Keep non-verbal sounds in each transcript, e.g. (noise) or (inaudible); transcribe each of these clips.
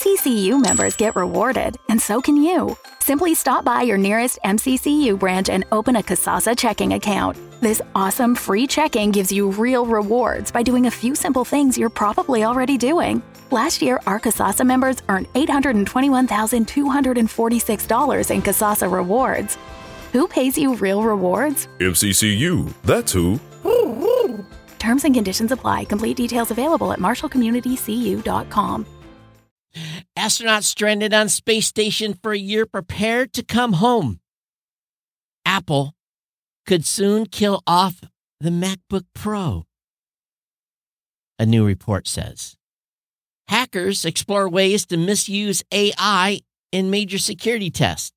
MCCU members get rewarded, and so can you. Simply stop by your nearest MCCU branch and open a Kasasa checking account. This awesome free checking gives you real rewards by doing a few simple things you're probably already doing. Last year, our Kasasa members earned $821,246 in Kasasa rewards. Who pays you real rewards? MCCU, that's who. Terms and conditions apply. Complete details available at marshallcommunitycu.com. Astronauts stranded on space station for a year prepared to come home. Apple could soon kill off the MacBook Pro. A new report says. Hackers explore ways to misuse AI in major security tests.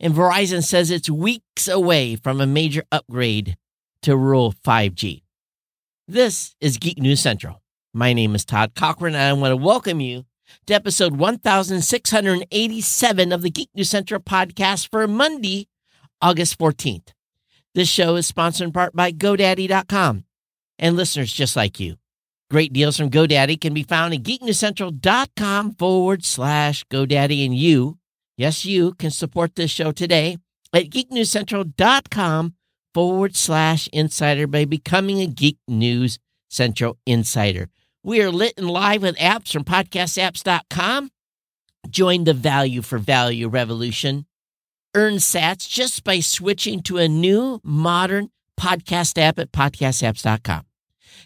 And Verizon says it's weeks away from a major upgrade to rural 5G. This is Geek News Central. My name is Todd Cochran, and I want to welcome you to episode 1687 of the Geek News Central podcast for Monday, August 14th. This show is sponsored in part by GoDaddy.com and listeners just like you. Great deals from GoDaddy can be found at geeknewscentral.com forward slash GoDaddy. And you, yes, you can support this show today at geeknewscentral.com forward slash insider by becoming a Geek News Central insider. We are lit and live with apps from podcastapps.com. Join the value for value revolution. Earn sats just by switching to a new modern podcast app at podcastapps.com.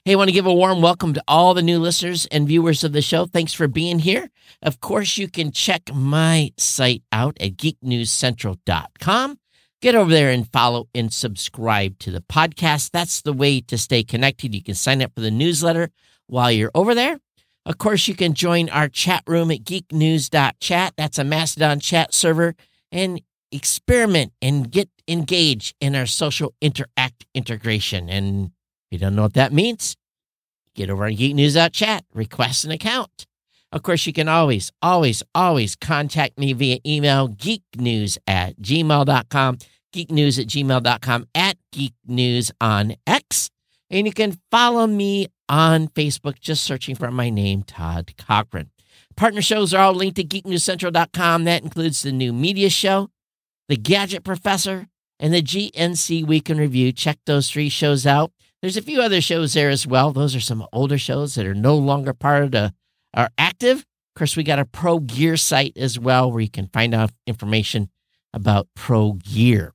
Hey, I want to give a warm welcome to all the new listeners and viewers of the show. Thanks for being here. Of course, you can check my site out at geeknewscentral.com. Get over there and follow and subscribe to the podcast. That's the way to stay connected. You can sign up for the newsletter while you're over there. Of course, you can join our chat room at geeknews.chat. That's a Mastodon chat server and experiment and get engaged in our social interact integration. And if you don't know what that means, get over on geeknews.chat, request an account. Of course, you can always, always, always contact me via email, geeknews at gmail.com, geeknews at gmail.com, at geeknews on X. And you can follow me on Facebook, just searching for my name, Todd Cochran. Partner shows are all linked at geeknewscentral.com. That includes the new media show, the Gadget Professor, and the GNC Week in Review. Check those three shows out. There's a few other shows there as well. Those are some older shows that are no longer part of the are active. Of course, we got a pro gear site as well where you can find out information about pro gear.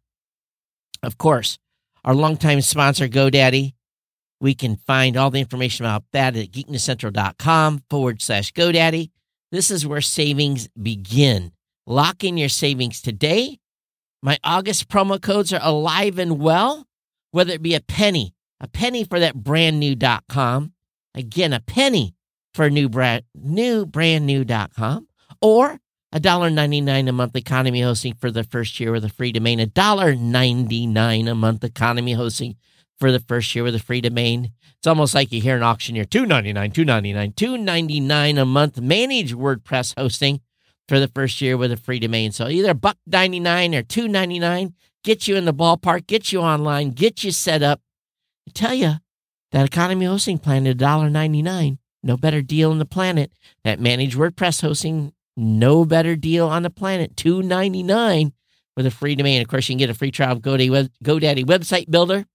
Of course, our longtime sponsor, GoDaddy. We can find all the information about that at geeknewscentral.com forward slash GoDaddy. This is where savings begin. Lock in your savings today. My August promo codes are alive and well, whether it be a penny, a penny for that brand new dot .com. Again, a penny for new brand new brand new.com or $1.99 a month economy hosting for the first year with a free domain, $1.99 a month economy hosting for the first year with a free domain. It's almost like you hear an auctioneer, $2.99, $2.99, $2.99 a month managed WordPress hosting for the first year with a free domain. So either buck 99 or 2.99 get you in the ballpark, get you online, get you set up. I tell you, that economy hosting plan at $1.99 no better deal on the planet. That managed WordPress hosting, no better deal on the planet. Two ninety nine with a free domain. Of course, you can get a free trial of GoDaddy, GoDaddy website builder.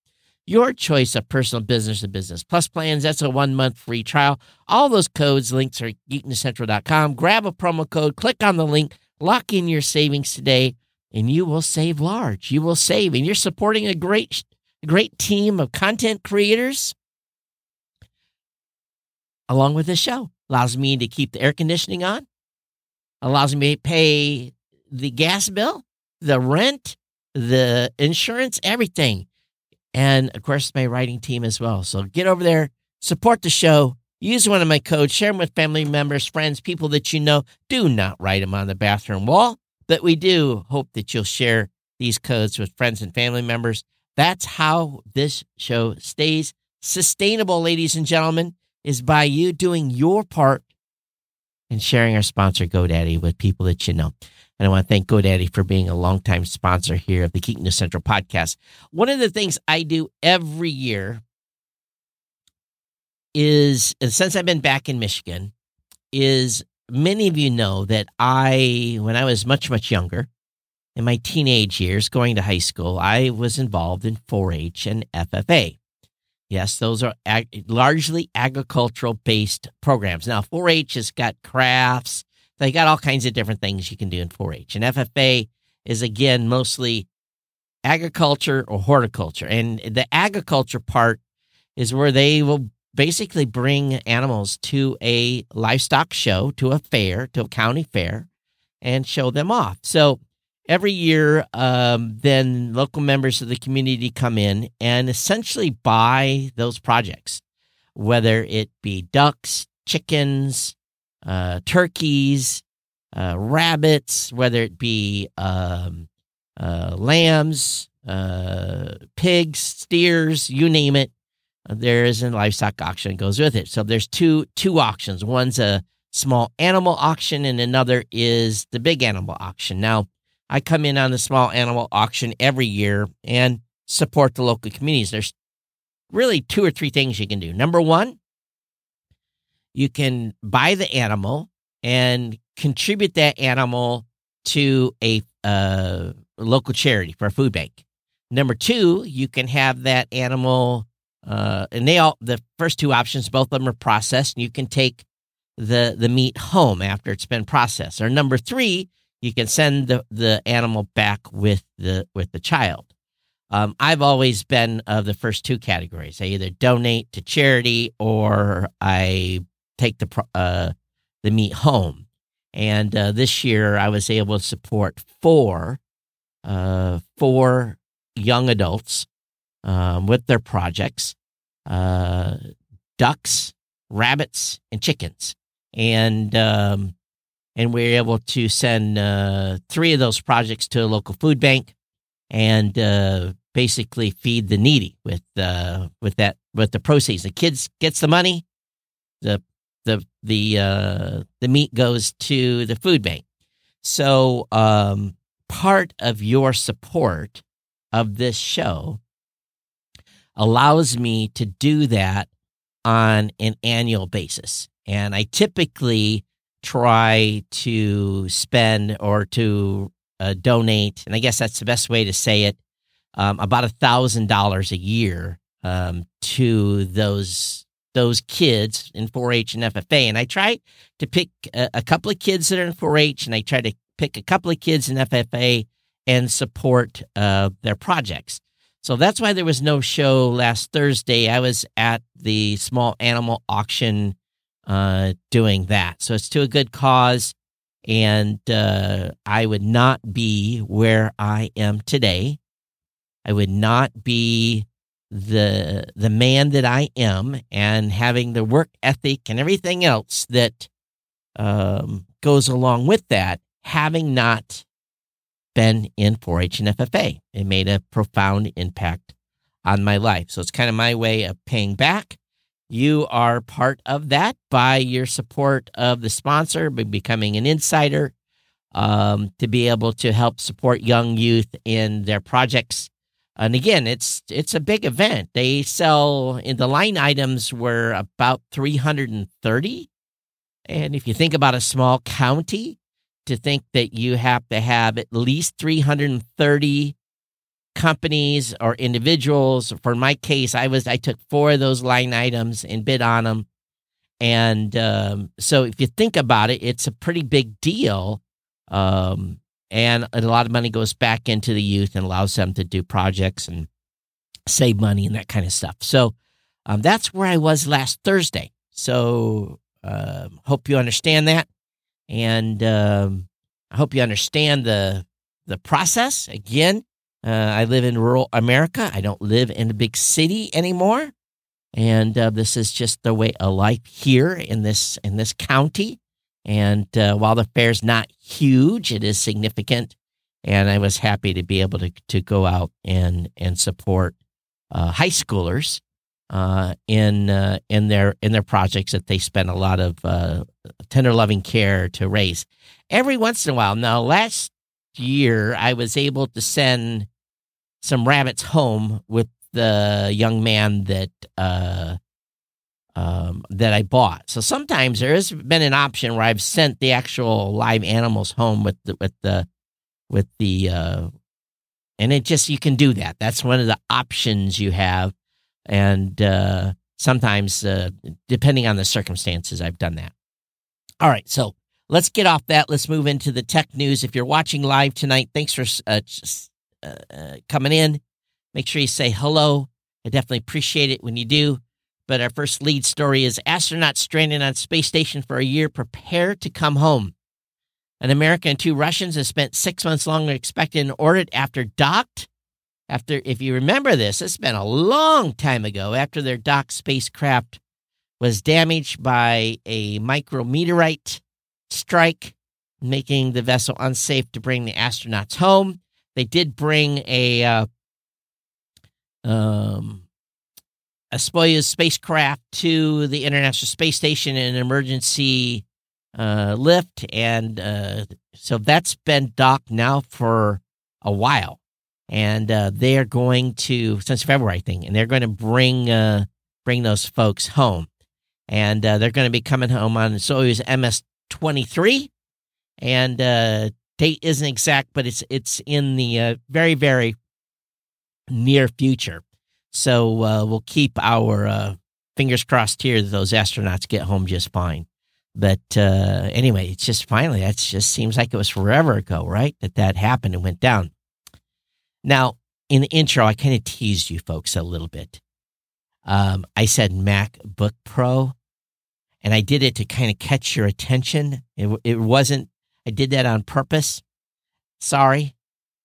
Your choice of personal business to business plus plans. That's a one month free trial. All those codes, links are geeknewscentral.com. Grab a promo code, click on the link, lock in your savings today, and you will save large. You will save, and you're supporting a great, great team of content creators along with this show. Allows me to keep the air conditioning on, allows me to pay the gas bill, the rent, the insurance, everything. And of course, my writing team as well. So get over there, support the show, use one of my codes, share them with family members, friends, people that you know. Do not write them on the bathroom wall, but we do hope that you'll share these codes with friends and family members. That's how this show stays sustainable, ladies and gentlemen is by you doing your part and sharing our sponsor, GoDaddy, with people that you know. And I want to thank GoDaddy for being a longtime sponsor here of the Geek Central podcast. One of the things I do every year is, since I've been back in Michigan, is many of you know that I, when I was much, much younger, in my teenage years going to high school, I was involved in 4 H and FFA. Yes, those are ag- largely agricultural based programs. Now, 4 H has got crafts, they got all kinds of different things you can do in 4 H. And FFA is, again, mostly agriculture or horticulture. And the agriculture part is where they will basically bring animals to a livestock show, to a fair, to a county fair, and show them off. So every year, um, then local members of the community come in and essentially buy those projects, whether it be ducks, chickens, uh, turkeys, uh, rabbits, whether it be um, uh, lambs, uh, pigs, steers, you name it there is a livestock auction goes with it. So there's two two auctions. One's a small animal auction, and another is the big animal auction. Now, I come in on the small animal auction every year and support the local communities. There's really two or three things you can do. Number one, you can buy the animal and contribute that animal to a uh, local charity for a food bank. Number two, you can have that animal uh, and they all the first two options, both of them are processed, and you can take the the meat home after it's been processed. Or number three, you can send the, the animal back with the with the child. Um, I've always been of the first two categories. I either donate to charity or I take the uh, the meat home. And uh, this year, I was able to support four uh, four young adults um, with their projects uh, ducks, rabbits, and chickens. And um, and we are able to send uh, three of those projects to a local food bank and uh, basically feed the needy with with that with the proceeds. The kids gets the money, the the the uh, the meat goes to the food bank. So um, part of your support of this show allows me to do that on an annual basis. And I typically try to spend or to uh, donate, and I guess that's the best way to say it, um, about a thousand dollars a year um, to those those kids in 4-H and FFA. And I try to pick a, a couple of kids that are in 4-H, and I try to pick a couple of kids in FFA and support uh, their projects. So that's why there was no show last Thursday. I was at the small animal auction uh, doing that. So it's to a good cause. And uh, I would not be where I am today. I would not be the the man that I am and having the work ethic and everything else that um, goes along with that, having not been in 4 H and FFA. It made a profound impact on my life. So it's kind of my way of paying back. You are part of that by your support of the sponsor, by becoming an insider, um, to be able to help support young youth in their projects. And again, it's it's a big event. They sell in the line items were about 330. And if you think about a small county, to think that you have to have at least 330 companies or individuals. For my case, I was I took four of those line items and bid on them. And um, so, if you think about it, it's a pretty big deal. Um, and a lot of money goes back into the youth and allows them to do projects and save money and that kind of stuff. So um, that's where I was last Thursday. So uh, hope you understand that and um, I hope you understand the the process. Again, uh, I live in rural America. I don't live in a big city anymore, and uh, this is just the way of life here in this in this county. And uh, while the fair's not huge, it is significant, and I was happy to be able to to go out and and support uh, high schoolers uh, in uh, in their in their projects that they spend a lot of uh, tender loving care to raise. Every once in a while, now last year I was able to send some rabbits home with the young man that uh, um, that I bought. So sometimes there has been an option where I've sent the actual live animals home with the with the with the uh, and it just you can do that. That's one of the options you have, and uh, sometimes uh, depending on the circumstances, I've done that. All right, so let's get off that. Let's move into the tech news. If you're watching live tonight, thanks for uh, uh, uh, coming in. Make sure you say hello. I definitely appreciate it when you do. But our first lead story is astronauts stranded on space station for a year prepare to come home. An American and two Russians have spent six months longer expected in orbit after docked. After, if you remember this, it's been a long time ago. After their docked spacecraft was damaged by a micrometeorite strike, making the vessel unsafe to bring the astronauts home. They did bring a uh, um, a Soyuz spacecraft to the International Space Station in an emergency uh, lift, and uh, so that's been docked now for a while, and uh, they are going to since February thing, and they're going to bring uh, bring those folks home, and uh, they're going to be coming home on Soyuz MS twenty three, and uh, date isn't exact, but it's it's in the very very near future. So uh, we'll keep our uh, fingers crossed here that those astronauts get home just fine. But uh, anyway, it's just finally, that just seems like it was forever ago, right? That that happened and went down. Now, in the intro, I kind of teased you folks a little bit. Um, I said MacBook Pro, and I did it to kind of catch your attention. It, it wasn't, I did that on purpose. Sorry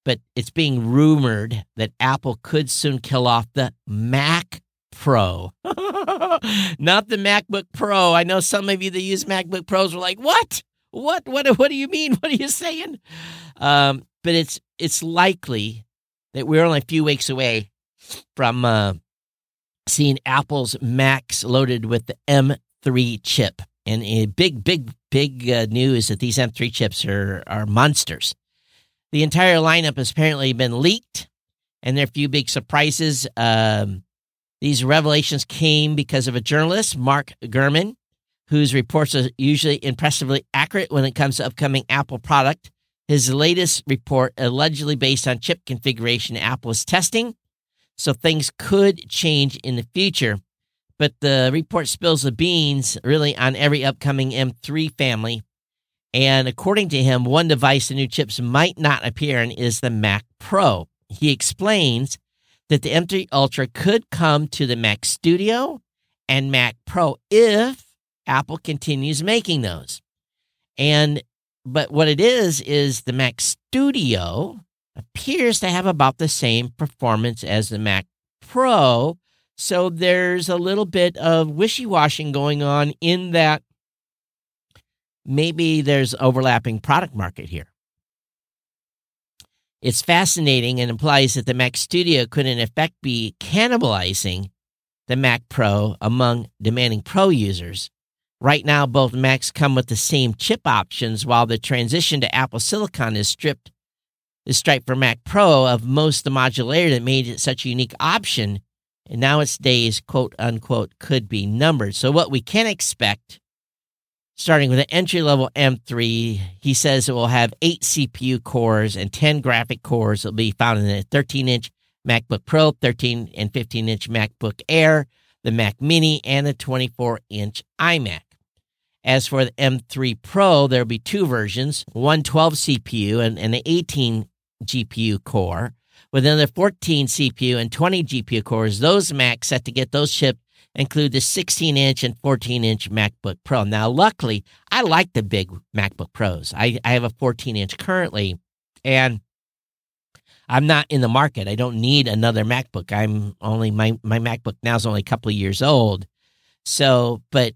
but it's being rumored that Apple could soon kill off the Mac Pro. (laughs) Not the MacBook Pro. I know some of you that use MacBook Pros were like, "What? What? What? What do you mean? (laughs) What are you saying?" Um, but it's it's likely that we're only a few weeks away from uh, seeing Apple's Macs loaded with the M3 chip. And a big, big, big uh, news that these M3 chips are are monsters. The entire lineup has apparently been leaked, and there are a few big surprises. Um, these revelations came because of a journalist, Mark Gurman, whose reports are usually impressively accurate when it comes to upcoming Apple product. His latest report, allegedly based on chip configuration Apple is testing, so things could change in the future. But the report spills the beans really on every upcoming M3 family and according to him, one device the new chips might not appear in is the Mac Pro. He explains that the M3 Ultra could come to the Mac Studio and Mac Pro if Apple continues making those. And but what it is is the Mac Studio appears to have about the same performance as the Mac Pro. So there's a little bit of wishy washing going on in that maybe there's overlapping product market here. It's fascinating and implies that the Mac Studio could, in effect, be cannibalizing the Mac Pro among demanding Pro users. Right now, both Macs come with the same chip options, while the transition to Apple Silicon is stripped is striped for Mac Pro of most of the modularity that made it such a unique option. And now its days, quote unquote, could be numbered. So, what we can expect starting with an entry level M3. He says it will have eight CPU cores and 10 graphic cores. It'll be found in a 13 inch MacBook Pro, 13 and 15 inch MacBook Air, the Mac Mini, and the 24 inch iMac. As for the M3 Pro, there'll be two versions one 12 CPU and, and an 18 GPU core. With another 14 CPU and 20 GPU cores, those Macs set to get those shipped include the 16 inch and 14 inch MacBook Pro. Now, luckily, I like the big MacBook Pros. I, I have a 14 inch currently, and I'm not in the market. I don't need another MacBook. I'm only, my, my MacBook now is only a couple of years old. So, but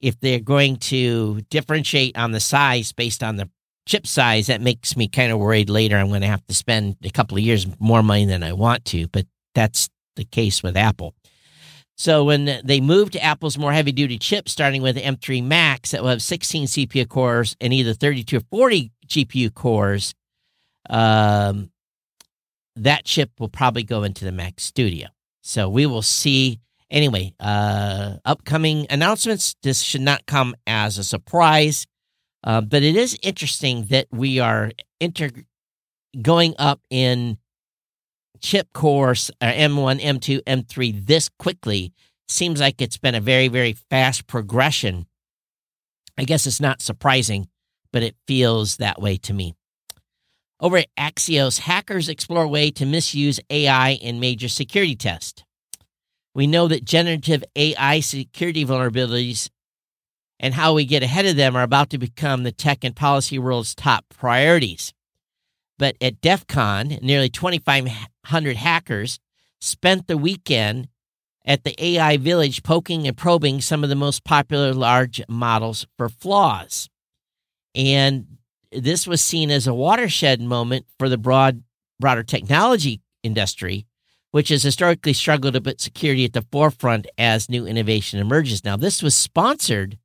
if they're going to differentiate on the size based on the chip size, that makes me kind of worried later I'm going to have to spend a couple of years more money than I want to. But that's the case with Apple. So when they move to Apple's more heavy duty chip, starting with the M3 Max that will have 16 CPU cores and either 32 or 40 GPU cores, um, that chip will probably go into the Mac Studio. So we will see Anyway, uh, upcoming announcements. This should not come as a surprise, uh, but it is interesting that we are inter- going up in chip cores, uh, M1, M2, M3 this quickly. Seems like it's been a very, very fast progression. I guess it's not surprising, but it feels that way to me. Over at Axios, hackers explore a way to misuse AI in major security tests. We know that generative AI security vulnerabilities and how we get ahead of them are about to become the tech and policy world's top priorities. But at DEF CON, nearly 2,500 hackers spent the weekend at the AI Village poking and probing some of the most popular large models for flaws. And this was seen as a watershed moment for the broad, broader technology industry, which has historically struggled to put security at the forefront as new innovation emerges. Now, this was sponsored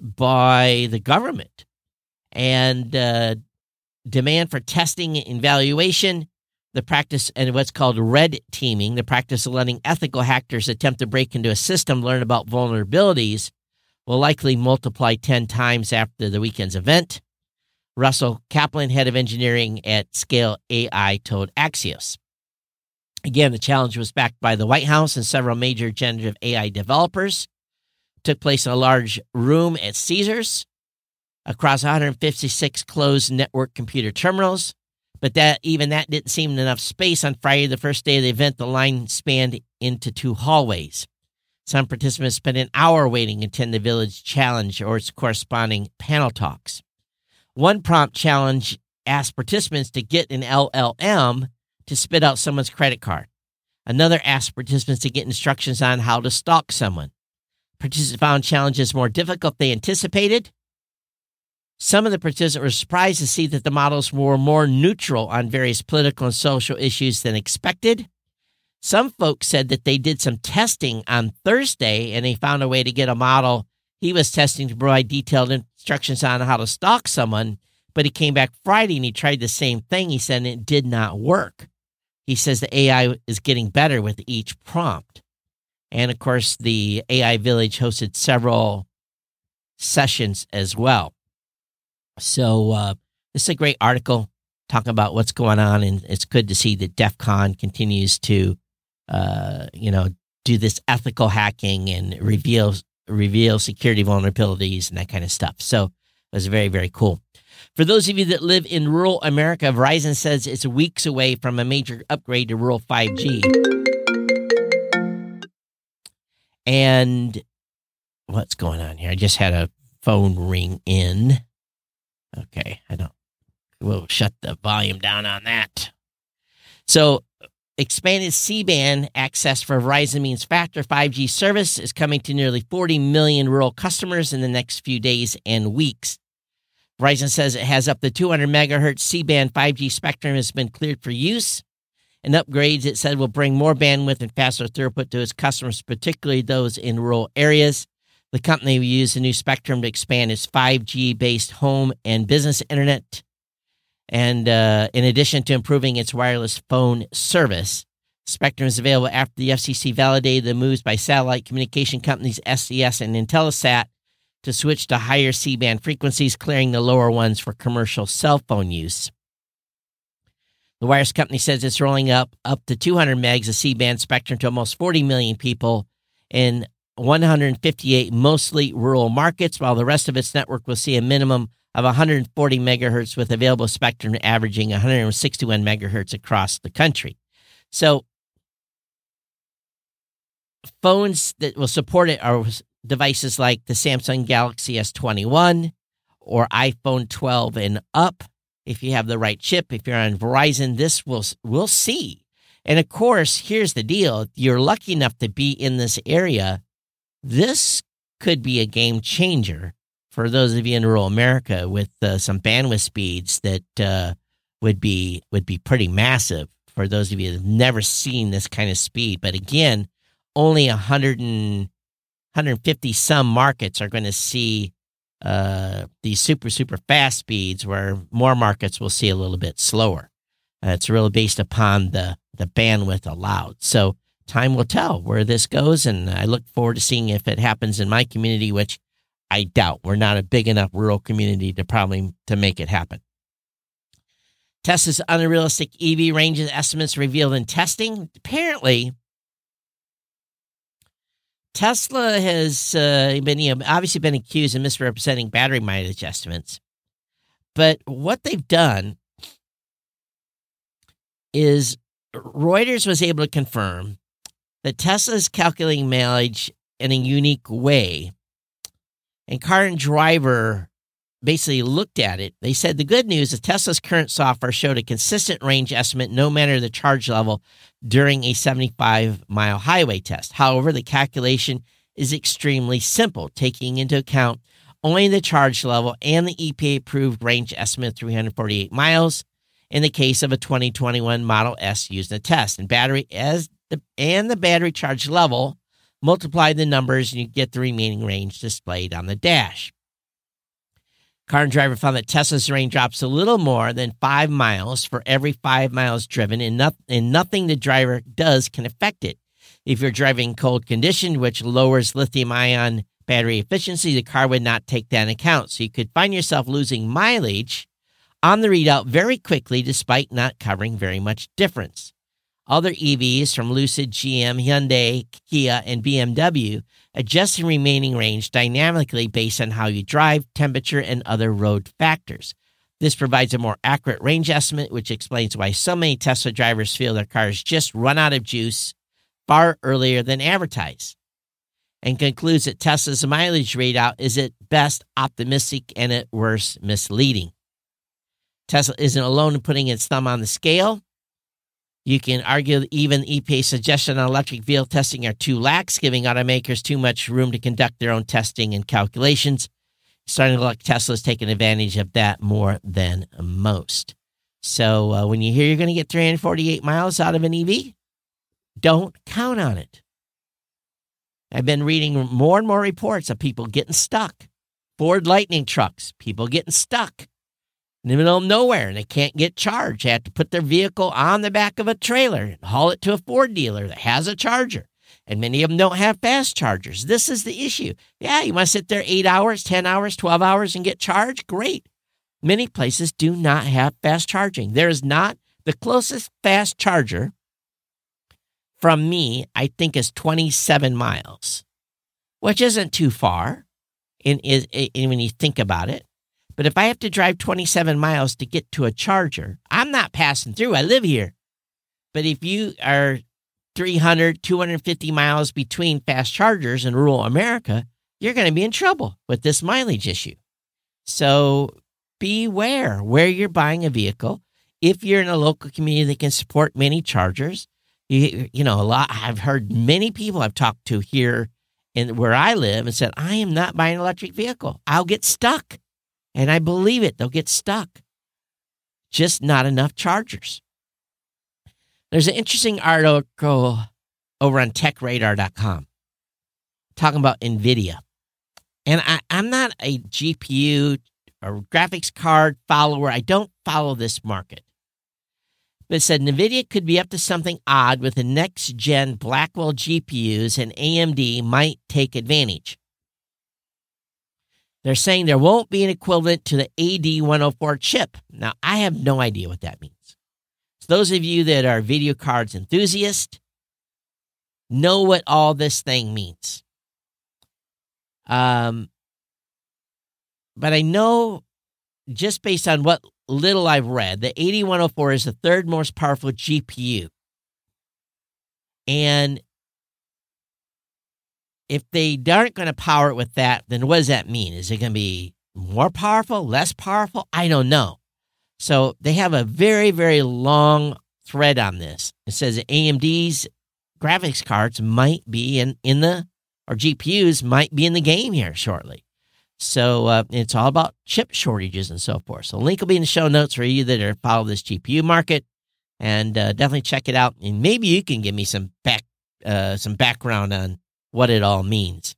by the government, and uh, demand for testing and evaluation, the practice and what's called red teaming, the practice of letting ethical hackers attempt to break into a system, learn about vulnerabilities, will likely multiply 10 times after the weekend's event. Russell Kaplan, head of engineering at Scale AI, told Axios. Again, the challenge was backed by the White House and several major generative AI developers. It took place in a large room at Caesars across 156 closed network computer terminals. But that even that didn't seem enough space on Friday, the first day of the event. The line spanned into two hallways. Some participants spent an hour waiting to attend the Village Challenge or its corresponding panel talks. One prompt challenge asked participants to get an LLM to spit out someone's credit card. Another asked participants to get instructions on how to stalk someone. Participants found challenges more difficult than they anticipated. Some of the participants were surprised to see that the models were more neutral on various political and social issues than expected. Some folks said that they did some testing on Thursday and they found a way to get a model he was testing to provide detailed instructions on how to stalk someone, but he came back Friday and he tried the same thing. He said it did not work. He says the AI is getting better with each prompt. And of course, the AI Village hosted several sessions as well. So, uh, this is a great article talking about what's going on. And it's good to see that DEF CON continues to, uh, you know, do this ethical hacking and reveal reveal security vulnerabilities and that kind of stuff. So it was very, very cool. For those of you that live in rural America, Verizon says it's weeks away from a major upgrade to rural 5G. And what's going on here? I just had a phone ring in. Okay, I don't. We'll shut the volume down on that. So Expanded C band access for Verizon means faster 5G service is coming to nearly 40 million rural customers in the next few days and weeks. Verizon says it has up to 200 megahertz C band 5G spectrum has been cleared for use. And upgrades, it said, will bring more bandwidth and faster throughput to its customers, particularly those in rural areas. The company will use the new spectrum to expand its 5G based home and business internet and uh, in addition to improving its wireless phone service, Spectrum is available after the FCC validated the moves by satellite communication companies SES and Intelsat to switch to higher C band frequencies, clearing the lower ones for commercial cell phone use. The wireless company says it's rolling up up to 200 megs of C band spectrum to almost 40 million people in 158 mostly rural markets, while the rest of its network will see a minimum of 140 megahertz with available spectrum averaging 161 megahertz across the country. So, phones that will support it are devices like the Samsung Galaxy S21 or iPhone 12 and up. If you have the right chip, if you're on Verizon, this will we'll see. And of course, here's the deal: you're lucky enough to be in this area, this could be a game changer for those of you in rural America with uh, some bandwidth speeds that uh, would be would be pretty massive for those of you that have never seen this kind of speed. But again, only 100 and 150 some markets are going to see uh, these super super fast speeds, where more markets will see a little bit slower. Uh, it's really based upon the the bandwidth allowed. So time will tell where this goes, and I look forward to seeing if it happens in my community, which I doubt. We're not a big enough rural community to probably to make it happen. Tesla's unrealistic EV range estimates revealed in testing. Apparently, Tesla has uh, been you know, obviously been accused of misrepresenting battery mileage estimates. But what they've done is Reuters was able to confirm that Tesla is calculating mileage in a unique way. And Car and Driver basically looked at it. They said the good news is Tesla's current software showed a consistent range estimate no matter the charge level during a 75 mile highway test. However, the calculation is extremely simple, taking into account only the charge level and the EPA approved range estimate 348 miles in the case of a 2021 Model S used in the test. And battery as the and the battery charge level, multiply the numbers and you get the remaining range displayed on the dash. Car and driver found that Tesla's range drops a little more than five miles for every five miles driven, and, not, and nothing the driver does can affect it. If you're driving cold condition, which lowers lithium ion battery efficiency, the car would not take that into account. So you could find yourself losing mileage on the readout very quickly, despite not covering very much difference. Other EVs from Lucid, GM, Hyundai, Kia, and BMW adjust the remaining range dynamically based on how you drive, temperature, and other road factors. This provides a more accurate range estimate, which explains why so many Tesla drivers feel their cars just run out of juice far earlier than advertised. And concludes that Tesla's mileage readout is at best optimistic and at worst misleading. Tesla isn't alone in putting its thumb on the scale. You can argue even EPA's suggestion on electric vehicle testing are too lax, giving automakers too much room to conduct their own testing and calculations. Starting to look like Tesla's taking advantage of that more than most. So uh, when you hear you're going to get 348 miles out of an EV, don't count on it. I've been reading more and more reports of people getting stuck. Ford Lightning trucks, people getting stuck in the middle of nowhere and they can't get charged. They have to put their vehicle on the back of a trailer and haul it to a Ford dealer that has a charger. And many of them don't have fast chargers. This is the issue. Yeah, you want to sit there eight hours, 10 hours, 12 hours and get charged? Great. Many places do not have fast charging. There is not the closest fast charger from me, I think, is 27 miles, which isn't too far in, in, in when you think about it. But if I have to drive 27 miles to get to a charger, I'm not passing through. I live here. But if you are 300, 250 miles between fast chargers in rural America, you're going to be in trouble with this mileage issue. So beware where you're buying a vehicle. If you're in a local community that can support many chargers, you, you know, a lot, I've heard many people I've talked to here in where I live and said, I am not buying an electric vehicle. I'll get stuck. And I believe it, they'll get stuck. Just not enough chargers. There's an interesting article over on techradar.com talking about NVIDIA. And I, I'm not a GPU or graphics card follower. I don't follow this market. But it said NVIDIA could be up to something odd with the next gen Blackwell GPUs, and AMD might take advantage. They're saying there won't be an equivalent to the AD104 chip. Now, I have no idea what that means. So, those of you that are video cards enthusiasts know what all this thing means. Um, but I know just based on what little I've read, the AD104 is the third most powerful GPU. And if they aren't going to power it with that, then what does that mean? Is it going to be more powerful, less powerful? I don't know. So they have a very, very long thread on this. It says AMD's graphics cards might be in, in the, or GPUs might be in the game here shortly. So uh, it's all about chip shortages and so forth. So link will be in the show notes for you that are follow this GPU market, and uh, definitely check it out. And maybe you can give me some back uh, some background on what it all means.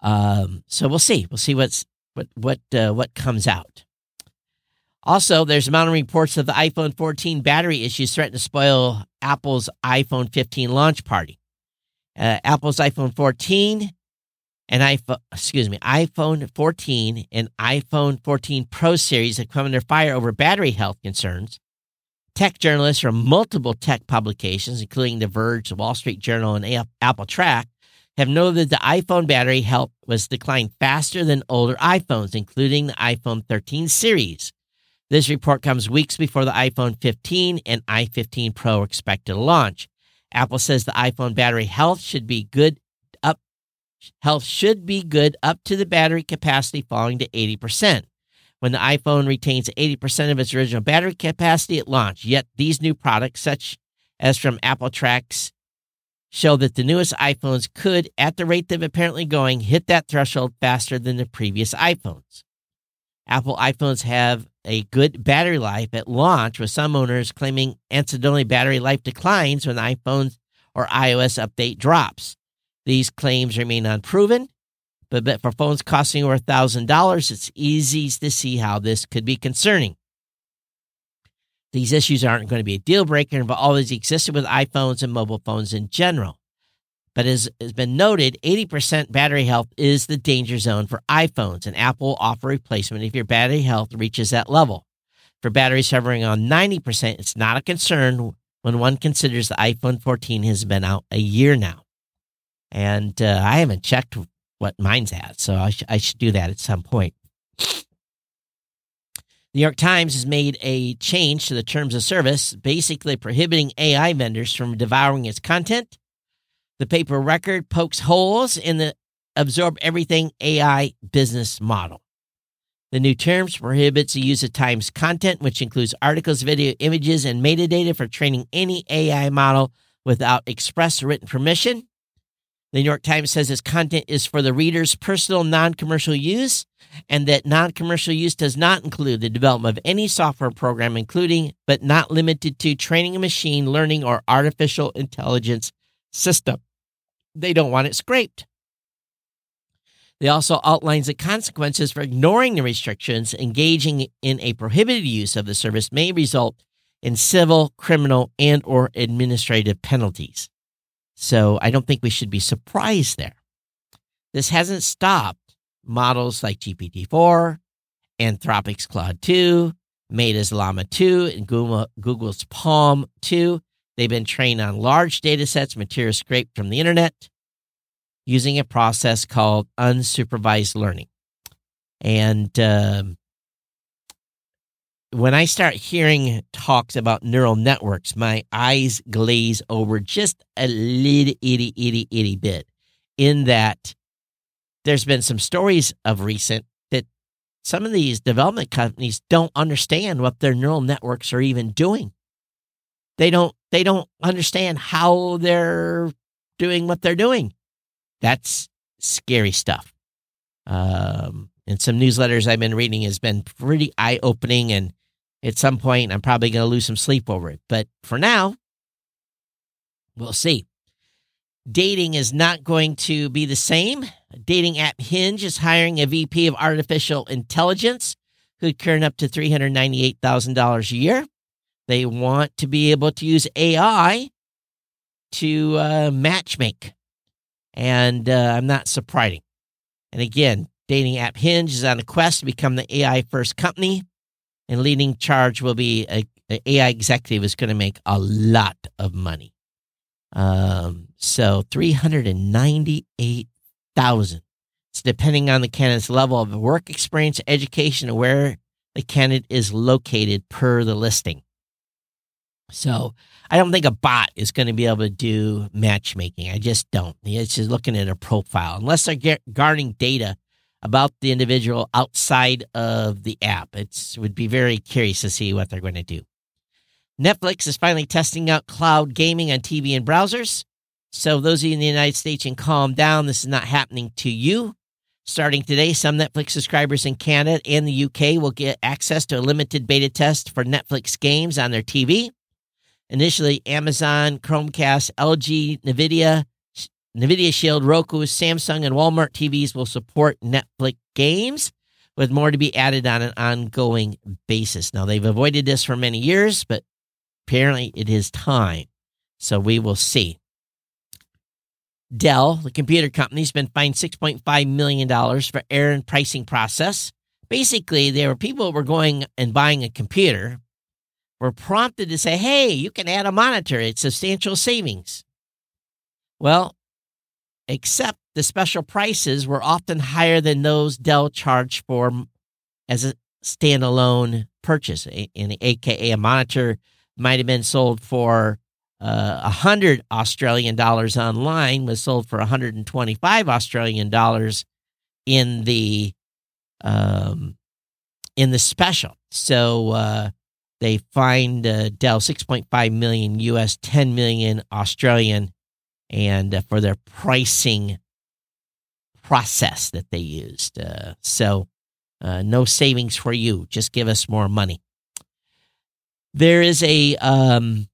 Um, so we'll see. We'll see what's what what uh, what comes out. Also, there's mounting reports of the iPhone 14 battery issues threaten to spoil Apple's iPhone 15 launch party. Uh, Apple's iPhone 14 and iPhone, excuse me, iPhone 14 and iPhone 14 Pro series have come under fire over battery health concerns. Tech journalists from multiple tech publications, including The Verge, The Wall Street Journal, and Apple Track, have noted that the iPhone battery health was declined faster than older iPhones, including the iPhone 13 series. This report comes weeks before the iPhone 15 and i15 Pro are expected to launch. Apple says the iPhone battery health should be good up health should be good up to the battery capacity falling to 80%. When the iPhone retains 80% of its original battery capacity at launch, yet these new products such as from Apple Tracks show that the newest iPhones could, at the rate they've apparently going, hit that threshold faster than the previous iPhones. Apple iPhones have a good battery life at launch, with some owners claiming incidentally battery life declines when iPhones or iOS update drops. These claims remain unproven, but for phones costing over $1,000, it's easy to see how this could be concerning. These issues aren't going to be a deal breaker, but always existed with iPhones and mobile phones in general. But as has been noted, 80% battery health is the danger zone for iPhones, and Apple will offer replacement if your battery health reaches that level. For batteries hovering on 90%, it's not a concern when one considers the iPhone 14 has been out a year now. And uh, I haven't checked what mine's at, so I, sh- I should do that at some point. The New York Times has made a change to the terms of service, basically prohibiting AI vendors from devouring its content. The paper record pokes holes in the absorb everything AI business model. The new terms prohibits the use of Times content, which includes articles, video, images, and metadata for training any AI model without express written permission. The New York Times says its content is for the reader's personal non commercial use and that non commercial use does not include the development of any software program, including but not limited to training a machine learning or artificial intelligence system. They don't want it scraped. They also outlines the consequences for ignoring the restrictions. Engaging in a prohibited use of the service may result in civil, criminal, and or administrative penalties. So I don't think we should be surprised there. This hasn't stopped models like GPT-4, Anthropic's Claude 2, Meta's Llama 2, and Google's PaLM 2. They've been trained on large data sets, material scraped from the internet, using a process called unsupervised learning. And um, when I start hearing talks about neural networks, my eyes glaze over just a little itty, itty, itty bit. In that there's been some stories of recent that some of these development companies don't understand what their neural networks are even doing. They don't they don't understand how they're doing what they're doing. That's scary stuff. Um, and some newsletters I've been reading has been pretty eye opening. And at some point, I'm probably going to lose some sleep over it. But for now, we'll see dating is not going to be the same. Dating app Hinge is hiring a VP of artificial intelligence who'd earn up to $398,000 a year. They want to be able to use AI to uh, matchmake. And uh, I'm not surprising. And again, dating app Hinge is on a quest to become the AI first company. And leading charge will be a, an AI executive is going to make a lot of money. Um, so 398,000. It's depending on the candidate's level of work experience, education, and where the candidate is located per the listing. So I don't think a bot is going to be able to do matchmaking. I just don't. It's just looking at a profile, unless they're guarding data about the individual outside of the app. It would be very curious to see what they're going to do. Netflix is finally testing out cloud gaming on TV and browsers. So, those of you in the United States can calm down. This is not happening to you. Starting today, some Netflix subscribers in Canada and the UK will get access to a limited beta test for Netflix games on their TV. Initially, Amazon, Chromecast, LG, NVIDIA, NVIDIA Shield, Roku, Samsung, and Walmart TVs will support Netflix games, with more to be added on an ongoing basis. Now, they've avoided this for many years, but apparently it is time. So we will see. Dell, the computer company, has been fined $6.5 million for error in pricing process. Basically, there were people who were going and buying a computer, were prompted to say, hey, you can add a monitor, it's substantial savings. Well, except the special prices were often higher than those Dell charged for as a standalone purchase. In AKA, a monitor might have been sold for uh, 100 Australian dollars online was sold for 125 Australian dollars in the um, in the special. So uh, they fined uh, Dell 6.5 million US, 10 million Australian, and uh, for their pricing process that they used. Uh, so uh, no savings for you. Just give us more money. There is a um,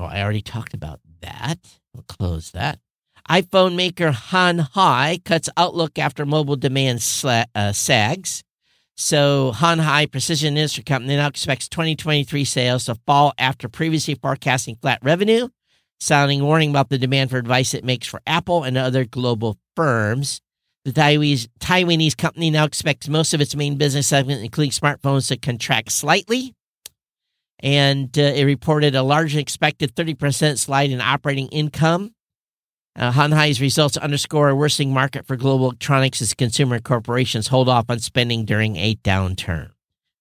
Oh, I already talked about that. We'll close that. iPhone maker Hon Hai cuts outlook after mobile demand sla- uh, sags. So Hon Hai Precision Industry Company now expects 2023 sales to fall after previously forecasting flat revenue, sounding warning about the demand for advice it makes for Apple and other global firms. The Taiwanese, Taiwanese company now expects most of its main business segment, including smartphones, to contract slightly and uh, it reported a larger expected 30% slide in operating income. Uh, Hon Hai's results underscore a worsening market for global electronics as consumer corporations hold off on spending during a downturn.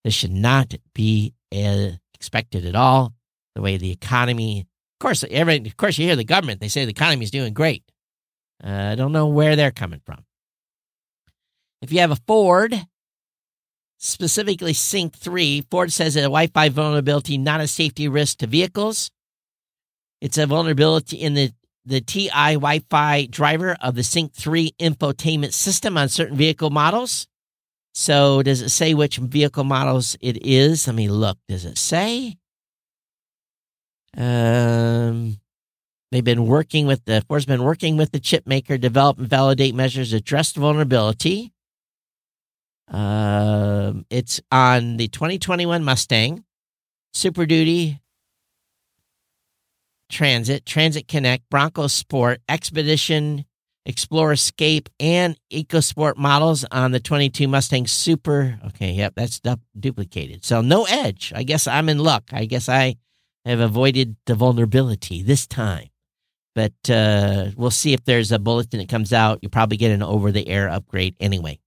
This should not be uh, expected at all. The way the economy, of course, every, of course, you hear the government; they say the economy is doing great. Uh, I don't know where they're coming from. If you have a Ford, specifically Sync 3, Ford says that a Wi Fi vulnerability not a safety risk to vehicles. It's a vulnerability in the, the TI Wi Fi driver of the Sync 3 infotainment system on certain vehicle models. So, does it say which vehicle models it is? Let me look. Does it say? Um, they've been working with the Ford's been working with the chip maker, develop and validate measures to address vulnerability. Um, it's on the 2021 Mustang, Super Duty, Transit, Transit Connect, Bronco Sport, Expedition, Explorer Escape, and EcoSport models on the 22 Mustang Super. Okay, yep, that's du- duplicated. So no edge. I guess I'm in luck. I guess I have avoided the vulnerability this time. But uh, we'll see if there's a bulletin that comes out. You'll probably get an over the air upgrade anyway.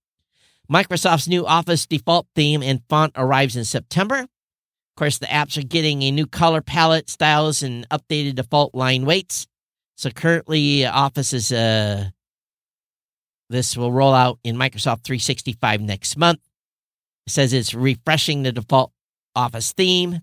Microsoft's new Office default theme and font arrives in September. Of course, the apps are getting a new color palette, styles, and updated default line weights. So currently, Office is uh, this will roll out in Microsoft 365 next month. It says it's refreshing the default Office theme,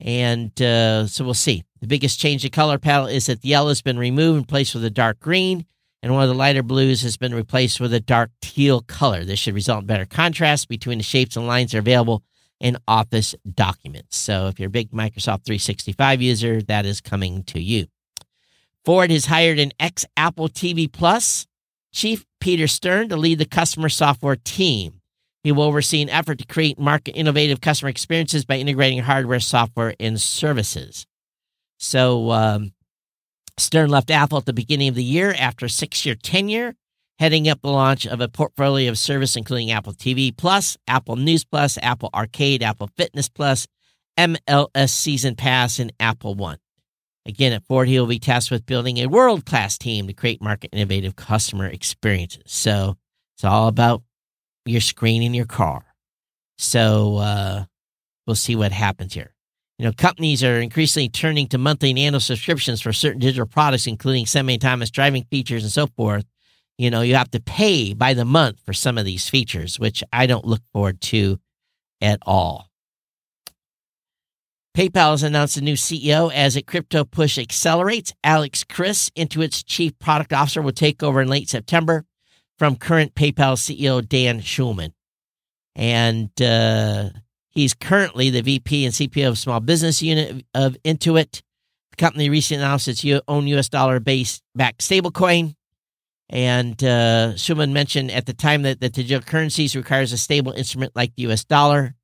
and uh, so we'll see. The biggest change to color palette is that the yellow has been removed and placed with a dark green and one of the lighter blues has been replaced with a dark teal color. This should result in better contrast between the shapes and lines that are available in Office documents. So if you're a big Microsoft 365 user, that is coming to you. Ford has hired an ex Apple TV Plus chief, Peter Stern, to lead the customer software team. He will oversee an effort to create market innovative customer experiences by integrating hardware, software, and services. So um, Stern left Apple at the beginning of the year after a six year tenure, heading up the launch of a portfolio of service including Apple TV Plus, Apple News Plus, Apple Arcade, Apple Fitness Plus, MLS Season Pass, and Apple One. Again, at Ford, he will be tasked with building a world class team to create market innovative customer experiences. So it's all about your screen in your car. So uh, we'll see what happens here. You know, companies are increasingly turning to monthly and annual subscriptions for certain digital products, including semi-autonomous driving features and so forth. You know, you have to pay by the month for some of these features, which I don't look forward to at all. PayPal has announced a new CEO as a crypto push accelerates. Alex Chriss, into its chief product officer, will take over in late September from current PayPal CEO Dan Schulman. And uh, He's currently the VP and CPO of Small Business Unit of Intuit. The company recently announced its own U.S. dollar based backed stablecoin. And uh, Schulman mentioned at the time that the digital currencies requires a stable instrument like the U.S. dollar.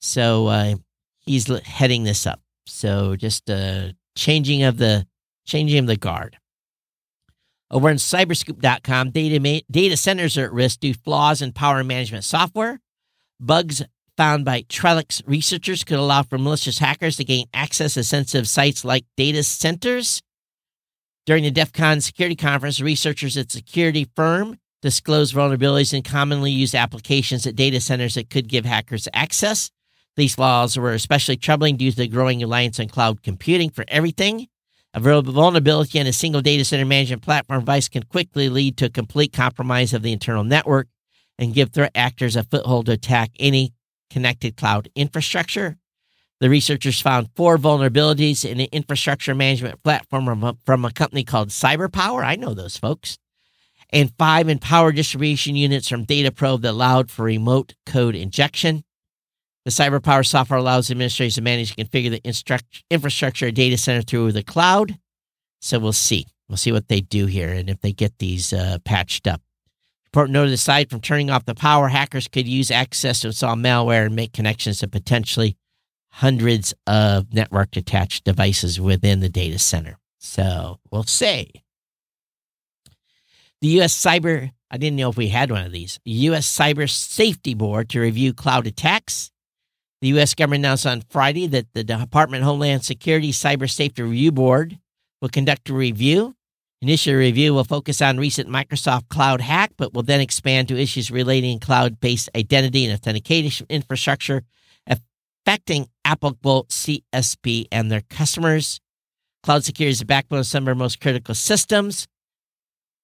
So uh, he's heading this up. So just a changing of the changing of the guard. Over on cyberscoop.com, data, ma- data centers are at risk due to flaws in power management software. Bugs found by Trellix researchers could allow for malicious hackers to gain access to sensitive sites like data centers. During the DEF CON security conference, researchers at security firm disclosed vulnerabilities in commonly used applications at data centers that could give hackers access. These flaws were especially troubling due to the growing reliance on cloud computing for everything. A vulnerability in a single data center management platform device can quickly lead to a complete compromise of the internal network and give threat actors a foothold to attack any connected cloud infrastructure. The researchers found four vulnerabilities in an infrastructure management platform from a, company called CyberPower. I know those folks. And five in power distribution units from DataProbe that allowed for remote code injection. The CyberPower software allows administrators to manage and configure the infrastructure data center through the cloud. So we'll see. We'll see what they do here and if they get these uh, patched up. Important note aside from turning off the power, hackers could use access to install malware and make connections to potentially hundreds of network attached devices within the data center. So we'll see. The U.S. Cyber, I didn't know if we had one of these, U.S. Cyber Safety Board to review cloud attacks the U.S. government announced on Friday that the Department of Homeland Security Cyber Safety Review Board will conduct a review. Initial review will focus on recent Microsoft cloud hack, but will then expand to issues relating cloud based identity and authentication infrastructure affecting applicable CSP and their customers. Cloud security is the backbone of some of our most critical systems.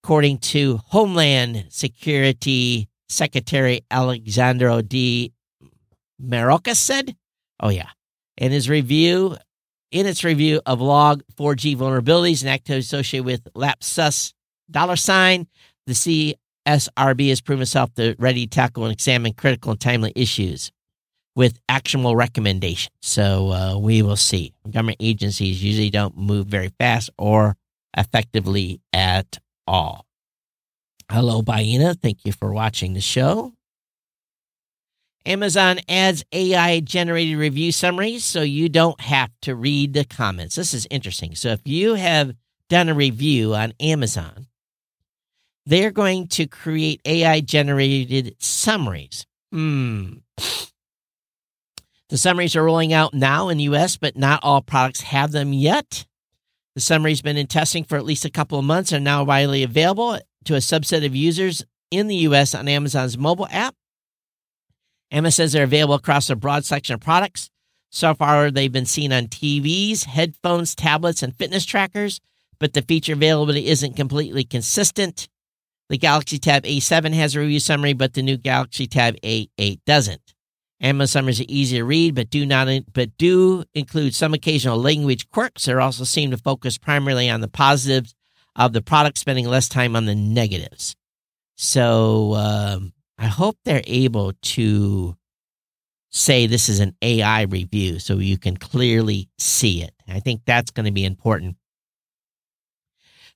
According to Homeland Security Secretary Alexandro D. Mayorkas said, oh, yeah, in his review, in its review of log 4G vulnerabilities and activities associated with lapsus dollar sign, the CSRB has proven itself to ready to tackle and examine critical and timely issues with actionable recommendations. So uh, we will see. Government agencies usually don't move very fast or effectively at all. Hello, Baina. Thank you for watching the show. Amazon adds AI generated review summaries so you don't have to read the comments. This is interesting. So if you have done a review on Amazon, they're going to create AI generated summaries. Hmm. The summaries are rolling out now in the US, but not all products have them yet. The summary's been in testing for at least a couple of months and now widely available to a subset of users in the US on Amazon's mobile app Emma says they're available across a broad selection of products. So far, they've been seen on TVs, headphones, tablets, and fitness trackers, but the feature availability isn't completely consistent. The Galaxy Tab A7 has a review summary, but the new Galaxy Tab A8 doesn't. Amazon summaries are easy to read, but do not but do include some occasional language quirks. They also seem to focus primarily on the positives of the product, spending less time on the negatives. So um, I hope they're able to say this is an AI review so you can clearly see it. I think that's going to be important.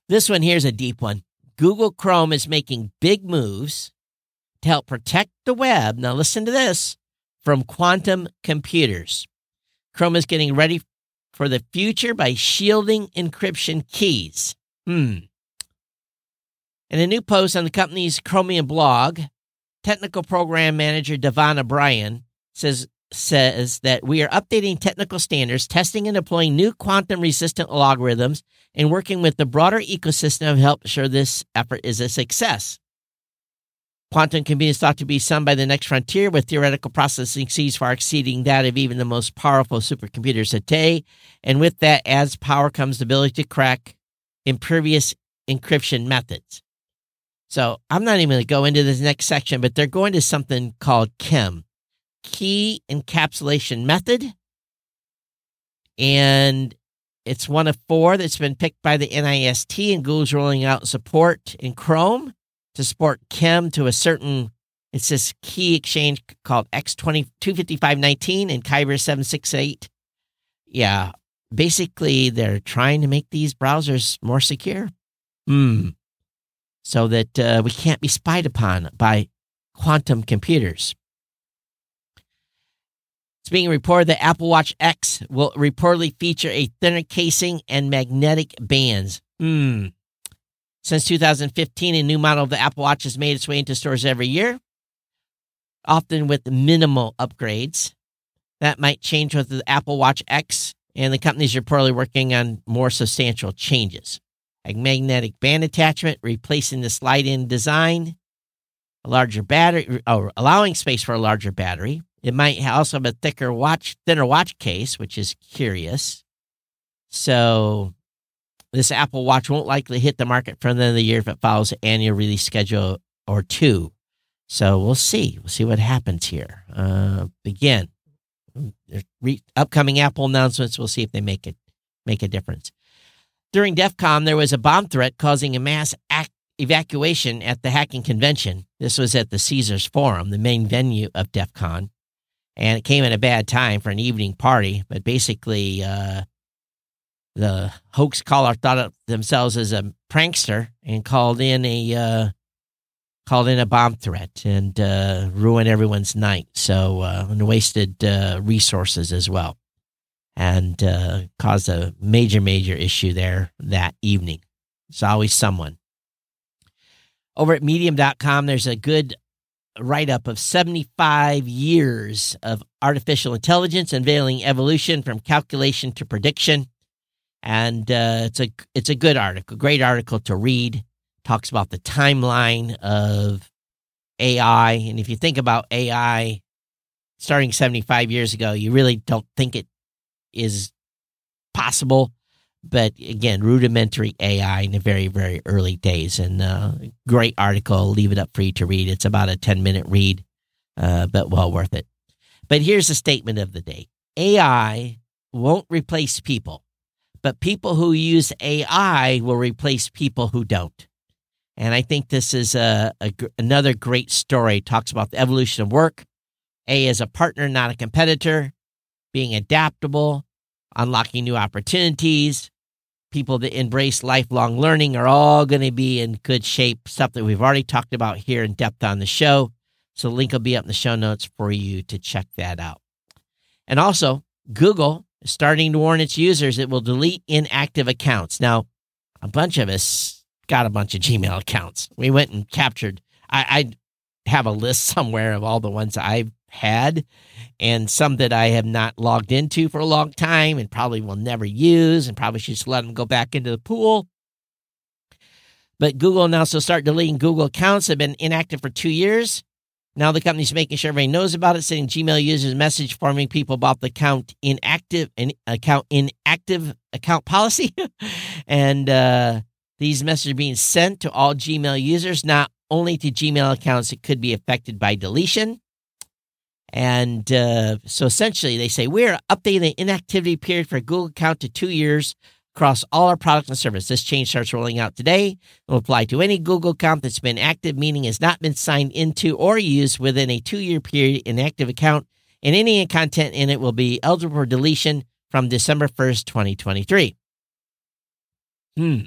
This one here's a deep one. Google Chrome is making big moves to help protect the web. Now, listen to this from quantum computers. Chrome is getting ready for the future by shielding encryption keys. Hmm. In a new post on the company's Chromium blog, technical program manager Devon O'Brien says says that we are updating technical standards, testing and deploying new quantum resistant algorithms, and working with the broader ecosystem to help ensure this effort is a success. Quantum computing is thought to be some by the next frontier, with theoretical processing speeds far exceeding that of even the most powerful supercomputers today. And with that as power comes the ability to crack impervious encryption methods. So I'm not even going to go into this next section, but they're going to something called KEM, Key Encapsulation Method. And it's one of four that's been picked by the NIST, and Google's rolling out support in Chrome to support KEM to a certain, it's this key exchange called X25519 and Kyber 768. Yeah, basically, they're trying to make these browsers more secure. Hmm so that uh, we can't be spied upon by quantum computers. It's being reported that Apple Watch X will reportedly feature a thinner casing and magnetic bands. Hmm. Since 2015, a new model of the Apple Watch has made its way into stores every year, often with minimal upgrades. That might change with the Apple Watch X, and the companies are reportedly working on more substantial changes. A magnetic band attachment, replacing the slide in design, a larger battery, oh, allowing space for a larger battery. It might also have a thicker watch, thinner watch case, which is curious. So this Apple Watch won't likely hit the market for the end of the year if it follows an annual release schedule or two. So we'll see. We'll see what happens here. Uh, again, re- upcoming Apple announcements. We'll see if they make it make a difference. During DEF CON, there was a bomb threat causing a mass ac- evacuation at the hacking convention. This was at the Caesars Forum, the main venue of DEF CON. And it came at a bad time for an evening party. But basically, uh, the hoax caller thought of themselves as a prankster and called in a uh, called in a bomb threat and uh, ruined everyone's night. So uh, and wasted uh, resources as well, and uh, caused a major major issue there that evening. It's always someone. Over at Medium.com, there's a good write up of 75 years of artificial intelligence unveiling evolution from calculation to prediction and uh, it's a it's a good article, great article to read. Talks about the timeline of AI, and if you think about AI starting 75 years ago, you really don't think it is possible. But again, rudimentary AI in the very very early days, and uh, great article. I'll leave it up for you to read. It's about a 10 minute read, uh, but well worth it. But here's the statement of the day: AI won't replace people but people who use AI will replace people who don't. And I think this is a, a, another great story. It talks about the evolution of work. A is a partner, not a competitor, being adaptable, unlocking new opportunities. People that embrace lifelong learning are all going to be in good shape. Stuff that we've already talked about here in depth on the show. So, the link will be up in the show notes for you to check that out. And also, Google starting to warn its users it will delete inactive accounts. Now, a bunch of us got a bunch of Gmail accounts. We went and captured. I, I have a list (laughs) somewhere of all the ones I've had and some that I have not logged into for a long time and probably will never use and probably should just let them go back into the pool. But Google announced they'll start deleting Google accounts that have been inactive for two years. Now the company's making sure everybody knows about it, sending Gmail users a message informing people about the account inactive and account inactive account policy. (laughs) and uh, these messages are being sent to all Gmail users, not only to Gmail accounts that could be affected by deletion. And uh, so essentially, they say we're updating the inactivity period for Google account to two years across all our products and services. This change starts rolling out today. It will apply to any Google account that's been active, meaning has not been signed into or used within a two year period in active account, and any content in it will be eligible for deletion from December 1st, 2023. Hmm.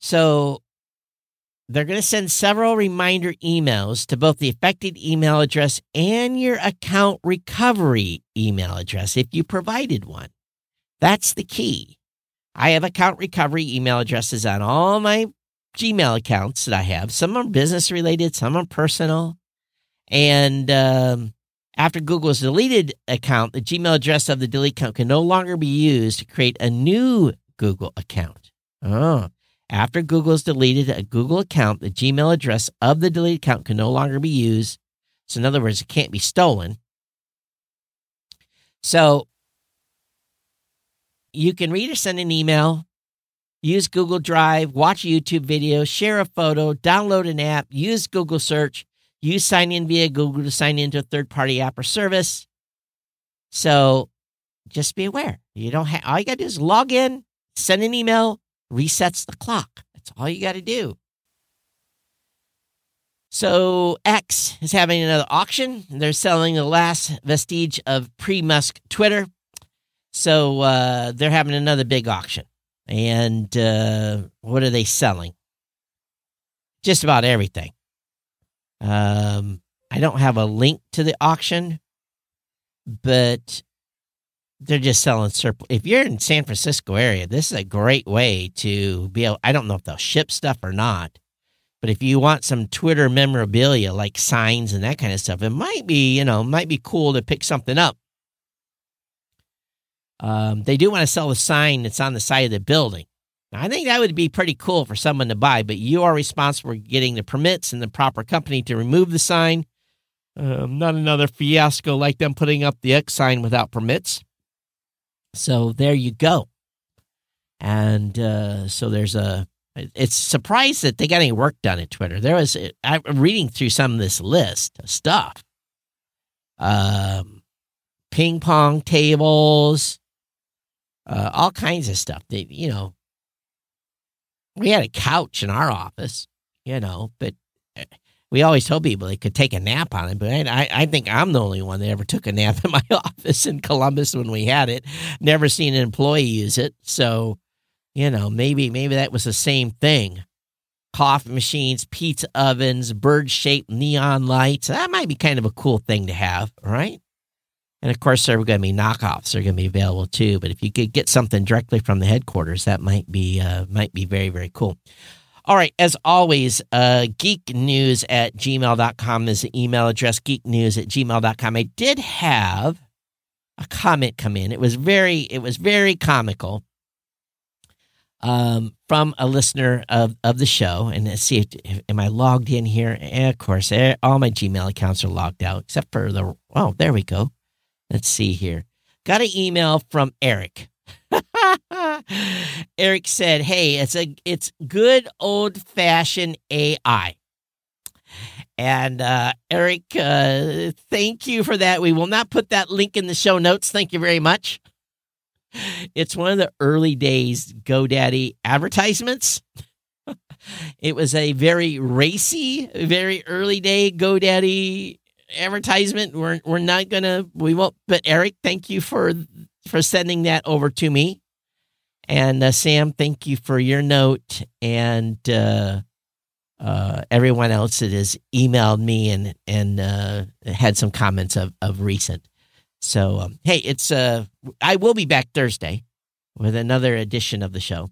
So they're going to send several reminder emails to both the affected email address and your account recovery email address if you provided one. That's the key. I have account recovery email addresses on all my Gmail accounts that I have. Some are business related, some are personal. And um, after Google's deleted account, the Gmail address of the delete account can no longer be used to create a new Google account. Oh, after Google Google's deleted a Google account, the Gmail address of the deleted account can no longer be used. So, in other words, it can't be stolen. So, you can read or send an email, use Google Drive, watch a YouTube video, share a photo, download an app, use Google Search, use sign in via Google to sign into a third party app or service. So just be aware. You don't have all you got to do is log in, send an email, resets the clock. That's all you got to do. So X is having another auction. They're selling the last vestige of pre-Musk Twitter. So uh, they're having another big auction. And uh, what are they selling? Just about everything. Um, I don't have a link to the auction, but they're just selling surplus. If you're in San Francisco area, this is a great way to be able. I don't know if they'll ship stuff or not, but if you want some Twitter memorabilia like signs and that kind of stuff, it might be you know might be cool to pick something up. Um, they do want to sell the sign that's on the side of the building. Now, I think that would be pretty cool for someone to buy, but you are responsible for getting the permits and the proper company to remove the sign. Um, not another fiasco like them putting up the X sign without permits. So there you go. And uh, so there's a. It's surprised that they got any work done at Twitter. There was I'm reading through some of this list of stuff. Um, ping pong tables, uh, all kinds of stuff. That you know, we had a couch in our office, you know, but we always told people they could take a nap on it. But I, I think I'm the only one that ever took a nap in (laughs) my office in Columbus when we had it. Never seen an employee use it. So, you know, maybe maybe that was the same thing. Coffee machines, pizza ovens, bird shaped neon lights. That might be kind of a cool thing to have, right? And of course, there are going to be knockoffs. They're going to be available too. But if you could get something directly from the headquarters, that might be uh, might be very very cool. All right, as always, uh, geeknews at gmail.com is the email address, geeknews at gmail.com. I did have a comment come in. It was very it was very comical. Um, from a listener of, of the show, and let's see, if, if, am I logged in here? And of course, eh, all my Gmail accounts are logged out except for the. Oh, there we go. Let's see here. Got an email from Eric. (laughs) (laughs) Eric said, "Hey, it's a it's good old fashioned AI." And uh, Eric, uh, thank you for that. We will not put that link in the show notes. Thank you very much. It's one of the early days GoDaddy advertisements. (laughs) it was a very racy, very early day GoDaddy advertisement. We're we're not gonna we won't. But Eric, thank you for for sending that over to me, and uh, Sam, thank you for your note, and uh, uh, everyone else that has emailed me and and uh, had some comments of of recent. So um, hey, it's uh I will be back Thursday with another edition of the show,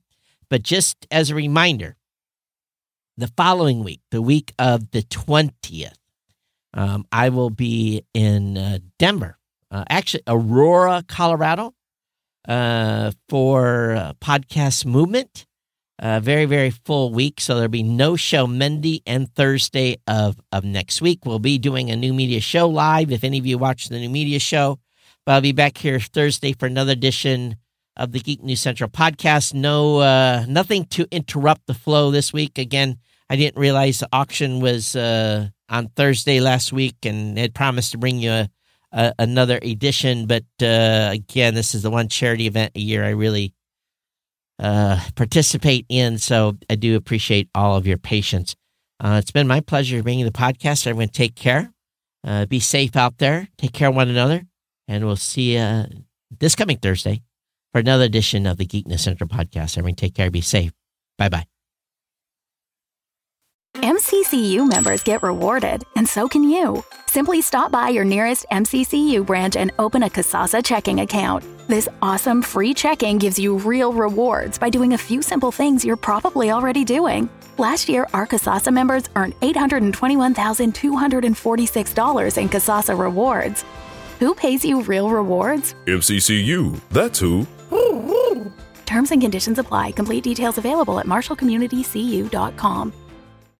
but just as a reminder. The following week, the week of the 20th, um, I will be in uh, Denver, uh, actually, Aurora, Colorado, uh, for uh, podcast movement. Uh, very, very full week. So there'll be no show Monday and Thursday of, of next week. We'll be doing a new media show live if any of you watch the new media show. But I'll be back here Thursday for another edition of the Geek News Central podcast. No, uh, nothing to interrupt the flow this week. Again, I didn't realize the auction was uh, on Thursday last week and had promised to bring you a, a, another edition. But uh, again, this is the one charity event a year I really uh, participate in. So I do appreciate all of your patience. Uh, it's been my pleasure bringing the podcast. Everyone, take care. Uh, be safe out there. Take care of one another. And we'll see you this coming Thursday for another edition of the Geek News Central podcast. Everyone, take care. Be safe. Bye bye. MCCU members get rewarded, and so can you. Simply stop by your nearest MCCU branch and open a Kasasa checking account. This awesome free checking gives you real rewards by doing a few simple things you're probably already doing. Last year, our Kasasa members earned $821,246 in Kasasa rewards. Who pays you real rewards? MCCU, that's who. Terms and conditions apply. Complete details available at marshallcommunitycu.com.